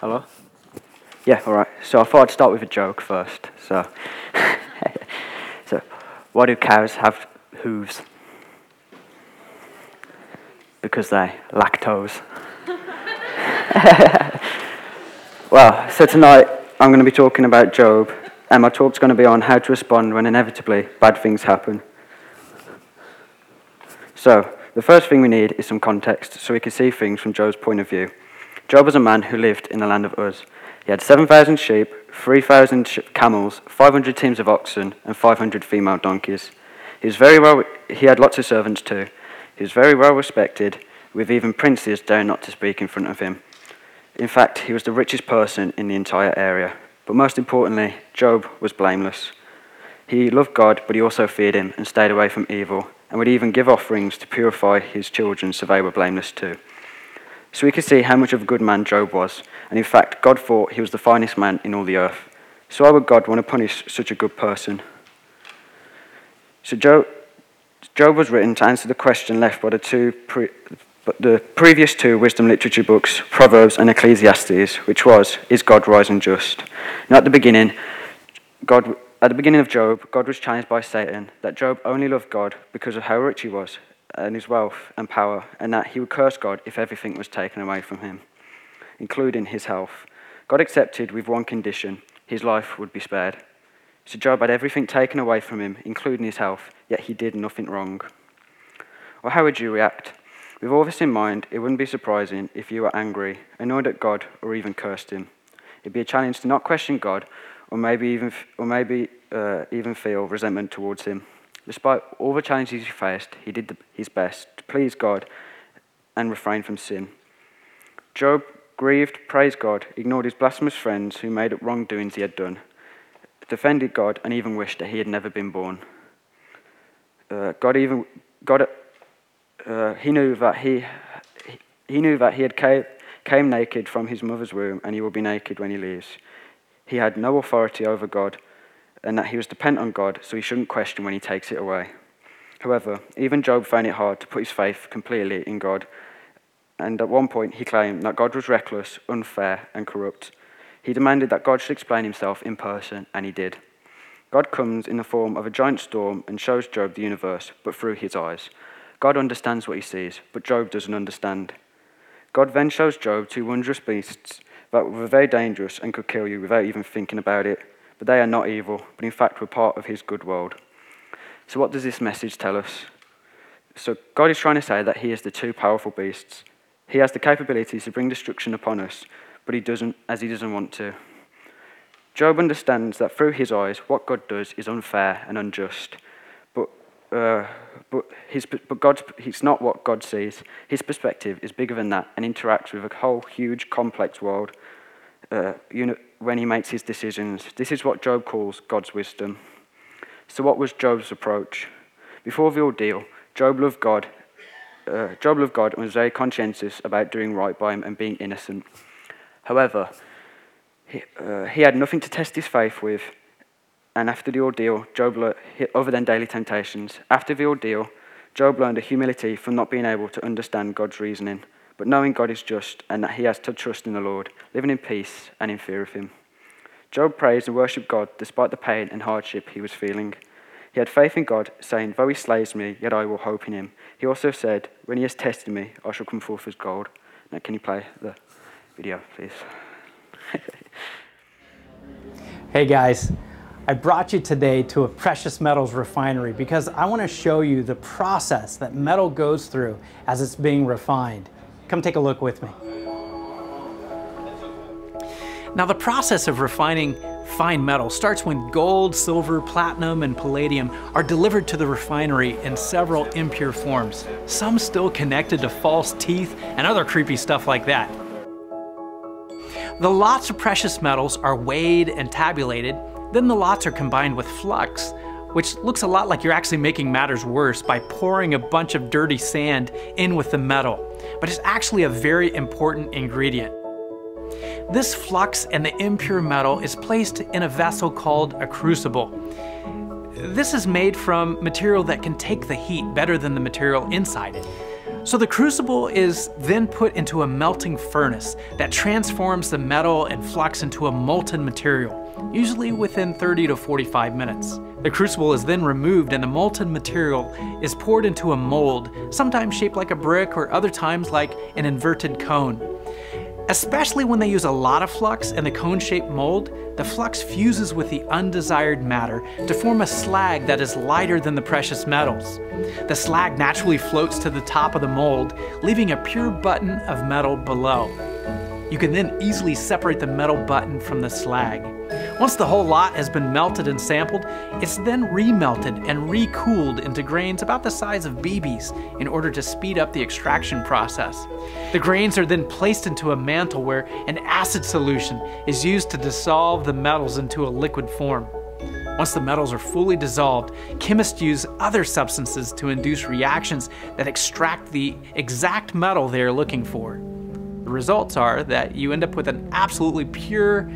Hello? Yeah, alright. So I thought I'd start with a joke first. So, so why do cows have hooves? Because they lactose. well, so tonight I'm going to be talking about Job, and my talk's going to be on how to respond when inevitably bad things happen. So, the first thing we need is some context so we can see things from Job's point of view. Job was a man who lived in the land of Uz. He had 7,000 sheep, 3,000 camels, 500 teams of oxen, and 500 female donkeys. He, was very well, he had lots of servants too. He was very well respected, with even princes daring not to speak in front of him. In fact, he was the richest person in the entire area. But most importantly, Job was blameless. He loved God, but he also feared him and stayed away from evil, and would even give offerings to purify his children so they were blameless too. So we can see how much of a good man Job was, and in fact, God thought he was the finest man in all the earth. So why would God want to punish such a good person? So Job, Job was written to answer the question left by the two pre, the previous two wisdom literature books, Proverbs and Ecclesiastes, which was, Is God wise and just? Now at the beginning, God at the beginning of Job, God was challenged by Satan that Job only loved God because of how rich he was and his wealth and power, and that he would curse God if everything was taken away from him, including his health. God accepted with one condition his life would be spared. So Job had everything taken away from him, including his health, yet he did nothing wrong. Well, how would you react? With all this in mind, it wouldn't be surprising if you were angry, annoyed at God, or even cursed him. It'd be a challenge to not question God, or maybe even, or maybe, uh, even feel resentment towards him. Despite all the challenges he faced, he did his best to please God and refrain from sin. Job grieved, praised God, ignored his blasphemous friends who made up wrongdoings he had done, defended God, and even wished that he had never been born. Uh, God even God, uh, he knew that he he knew that he had came, came naked from his mother's womb, and he will be naked when he leaves. He had no authority over God and that he was dependent on God, so he shouldn't question when he takes it away. However, even Job found it hard to put his faith completely in God, and at one point he claimed that God was reckless, unfair, and corrupt. He demanded that God should explain himself in person, and he did. God comes in the form of a giant storm and shows Job the universe, but through his eyes. God understands what he sees, but Job doesn't understand. God then shows Job two wondrous beasts that were very dangerous and could kill you without even thinking about it but they are not evil, but in fact were part of his good world. So, what does this message tell us? So, God is trying to say that He is the two powerful beasts. He has the capability to bring destruction upon us, but He doesn't, as He doesn't want to. Job understands that through his eyes, what God does is unfair and unjust. But, uh, but, his, but God's, it's not what God sees. His perspective is bigger than that and interacts with a whole huge, complex world uh, you know, when he makes his decisions. This is what Job calls God's wisdom. So, what was Job's approach? Before the ordeal, Job loved God. Uh, Job loved God and was very conscientious about doing right by him and being innocent. However, he, uh, he had nothing to test his faith with, and after the ordeal, Job learned, other than daily temptations, after the ordeal, Job learned a humility from not being able to understand God's reasoning but knowing God is just and that he has to trust in the Lord, living in peace and in fear of him. Job praised and worshipped God despite the pain and hardship he was feeling. He had faith in God, saying, Though he slays me, yet I will hope in him. He also said, When he has tested me, I shall come forth as gold. Now, can you play the video, please? hey, guys. I brought you today to a precious metals refinery because I want to show you the process that metal goes through as it's being refined. Come take a look with me. Now the process of refining fine metal starts when gold, silver, platinum, and palladium are delivered to the refinery in several impure forms, some still connected to false teeth and other creepy stuff like that. The lots of precious metals are weighed and tabulated, then the lots are combined with flux, which looks a lot like you're actually making matters worse by pouring a bunch of dirty sand in with the metal, but it's actually a very important ingredient. This flux and the impure metal is placed in a vessel called a crucible. This is made from material that can take the heat better than the material inside it. So the crucible is then put into a melting furnace that transforms the metal and flux into a molten material, usually within 30 to 45 minutes. The crucible is then removed and the molten material is poured into a mold, sometimes shaped like a brick or other times like an inverted cone. Especially when they use a lot of flux in the cone shaped mold, the flux fuses with the undesired matter to form a slag that is lighter than the precious metals. The slag naturally floats to the top of the mold, leaving a pure button of metal below. You can then easily separate the metal button from the slag. Once the whole lot has been melted and sampled, it's then remelted and recooled into grains about the size of BBs in order to speed up the extraction process. The grains are then placed into a mantle where an acid solution is used to dissolve the metals into a liquid form. Once the metals are fully dissolved, chemists use other substances to induce reactions that extract the exact metal they are looking for. The results are that you end up with an absolutely pure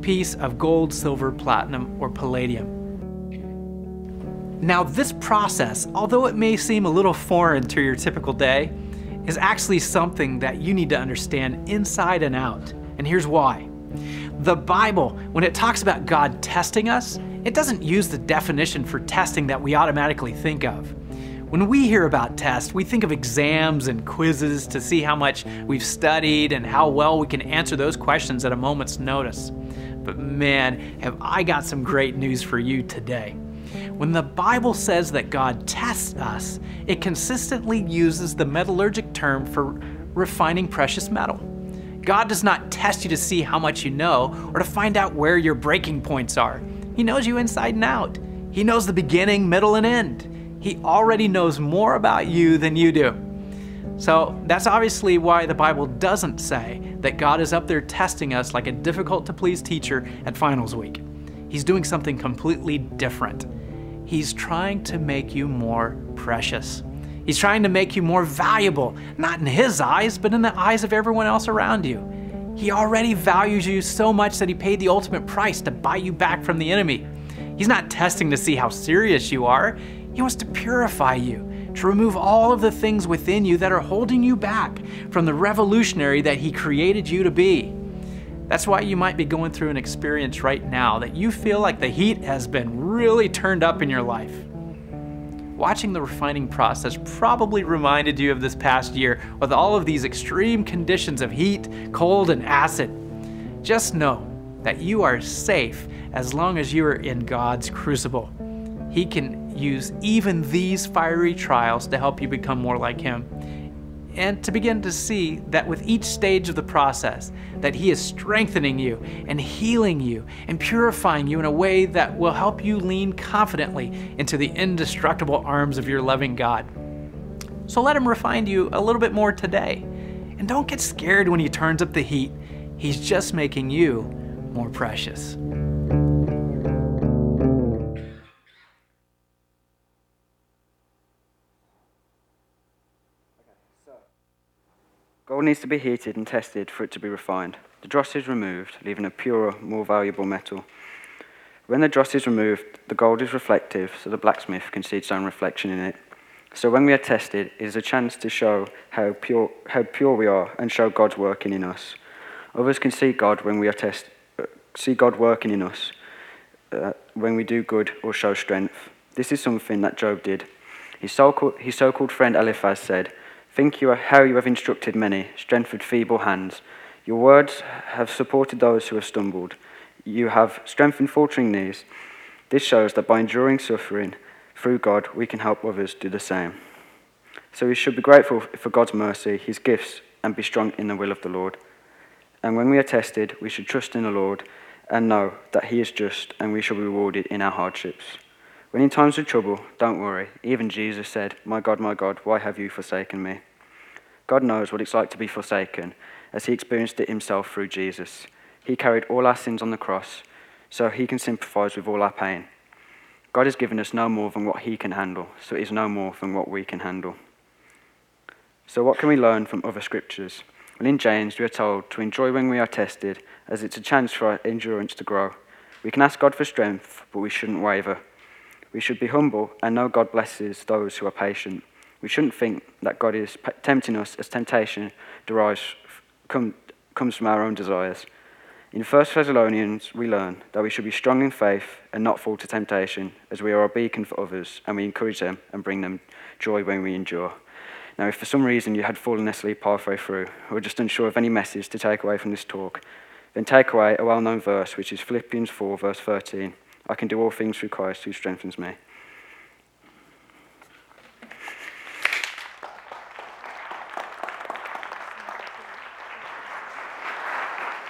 piece of gold, silver, platinum, or palladium. Now, this process, although it may seem a little foreign to your typical day, is actually something that you need to understand inside and out. And here's why. The Bible, when it talks about God testing us, it doesn't use the definition for testing that we automatically think of. When we hear about tests, we think of exams and quizzes to see how much we've studied and how well we can answer those questions at a moment's notice. But man, have I got some great news for you today. When the Bible says that God tests us, it consistently uses the metallurgic term for refining precious metal. God does not test you to see how much you know or to find out where your breaking points are. He knows you inside and out. He knows the beginning, middle, and end. He already knows more about you than you do. So that's obviously why the Bible doesn't say that God is up there testing us like a difficult to please teacher at finals week. He's doing something completely different. He's trying to make you more precious. He's trying to make you more valuable, not in His eyes, but in the eyes of everyone else around you. He already values you so much that He paid the ultimate price to buy you back from the enemy. He's not testing to see how serious you are. He wants to purify you, to remove all of the things within you that are holding you back from the revolutionary that He created you to be. That's why you might be going through an experience right now that you feel like the heat has been really turned up in your life. Watching the refining process probably reminded you of this past year with all of these extreme conditions of heat, cold, and acid. Just know that you are safe as long as you are in God's crucible. He can use even these fiery trials to help you become more like him and to begin to see that with each stage of the process that he is strengthening you and healing you and purifying you in a way that will help you lean confidently into the indestructible arms of your loving God. So let him refine you a little bit more today. And don't get scared when he turns up the heat. He's just making you more precious. Gold needs to be heated and tested for it to be refined. The dross is removed, leaving a purer, more valuable metal. When the dross is removed, the gold is reflective, so the blacksmith can see its own reflection in it. So when we are tested, it is a chance to show how pure, how pure we are and show God's working in us. Others can see God when we are test, uh, see God working in us uh, when we do good or show strength. This is something that Job did. His so-called, his so-called friend Eliphaz said, Think you how you have instructed many, strengthened feeble hands. Your words have supported those who have stumbled. You have strengthened faltering knees. This shows that by enduring suffering through God, we can help others do the same. So we should be grateful for God's mercy, his gifts, and be strong in the will of the Lord. And when we are tested, we should trust in the Lord and know that he is just and we shall be rewarded in our hardships. When in times of trouble, don't worry. Even Jesus said, My God, my God, why have you forsaken me? God knows what it's like to be forsaken, as he experienced it himself through Jesus. He carried all our sins on the cross, so he can sympathize with all our pain. God has given us no more than what he can handle, so it is no more than what we can handle. So, what can we learn from other scriptures? Well, in James, we are told to enjoy when we are tested, as it's a chance for our endurance to grow. We can ask God for strength, but we shouldn't waver. We should be humble and know God blesses those who are patient. We shouldn't think that God is tempting us as temptation derives, come, comes from our own desires. In 1 Thessalonians, we learn that we should be strong in faith and not fall to temptation, as we are a beacon for others and we encourage them and bring them joy when we endure. Now, if for some reason you had fallen asleep halfway through, or just unsure of any message to take away from this talk, then take away a well known verse, which is Philippians 4, verse 13. I can do all things through Christ who strengthens me.